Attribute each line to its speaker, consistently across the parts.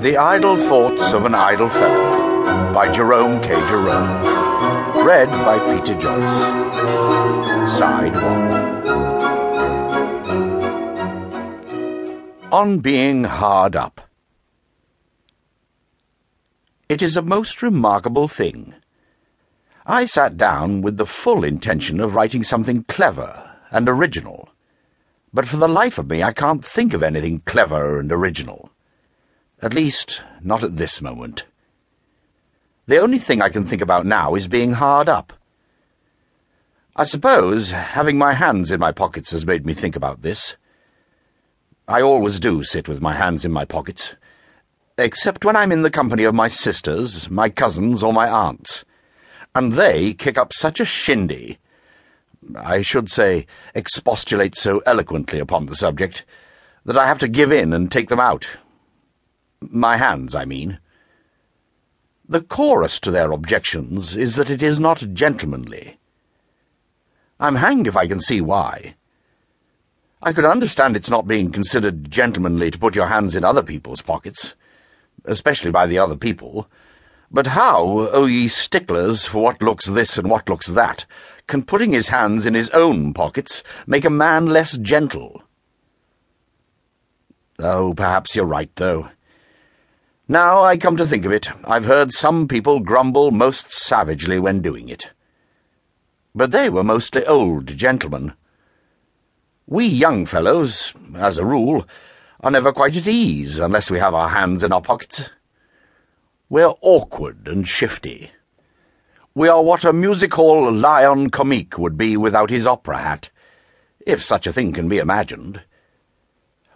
Speaker 1: The Idle Thoughts of an Idle Fellow by Jerome K. Jerome. Read by Peter Joyce. Side 1. On Being Hard Up. It is a most remarkable thing. I sat down with the full intention of writing something clever and original. But for the life of me, I can't think of anything clever and original. At least, not at this moment. The only thing I can think about now is being hard up. I suppose having my hands in my pockets has made me think about this. I always do sit with my hands in my pockets, except when I'm in the company of my sisters, my cousins, or my aunts, and they kick up such a shindy. I should say, expostulate so eloquently upon the subject, that I have to give in and take them out my hands, I mean. The chorus to their objections is that it is not gentlemanly. I'm hanged if I can see why. I could understand its not being considered gentlemanly to put your hands in other people's pockets, especially by the other people. But how, O ye sticklers for what looks this and what looks that, can putting his hands in his own pockets make a man less gentle? Oh, perhaps you're right, though. Now I come to think of it, I've heard some people grumble most savagely when doing it. But they were mostly old gentlemen. We young fellows, as a rule, are never quite at ease unless we have our hands in our pockets. We're awkward and shifty. We are what a music hall lion comique would be without his opera hat, if such a thing can be imagined.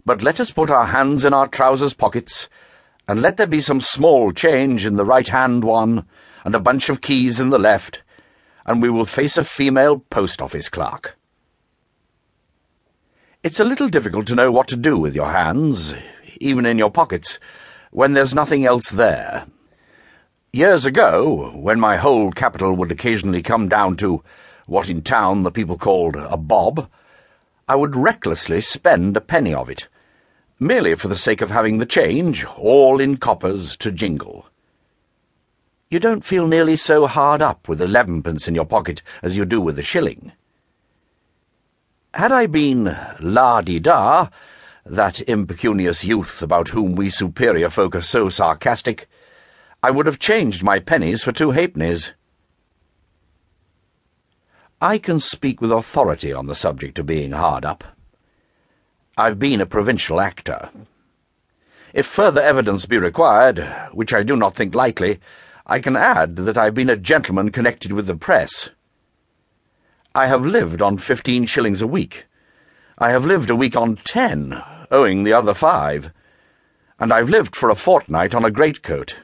Speaker 1: But let us put our hands in our trousers pockets and let there be some small change in the right hand one, and a bunch of keys in the left, and we will face a female post office clerk. It's a little difficult to know what to do with your hands, even in your pockets, when there's nothing else there. Years ago, when my whole capital would occasionally come down to what in town the people called a bob, I would recklessly spend a penny of it merely for the sake of having the change, all in coppers, to jingle. You don't feel nearly so hard up with elevenpence in your pocket as you do with a shilling. Had I been la-di-da, that impecunious youth about whom we superior folk are so sarcastic, I would have changed my pennies for two halfpennies. I can speak with authority on the subject of being hard up. I've been a provincial actor. If further evidence be required, which I do not think likely, I can add that I've been a gentleman connected with the press. I have lived on fifteen shillings a week. I have lived a week on ten, owing the other five. And I've lived for a fortnight on a greatcoat.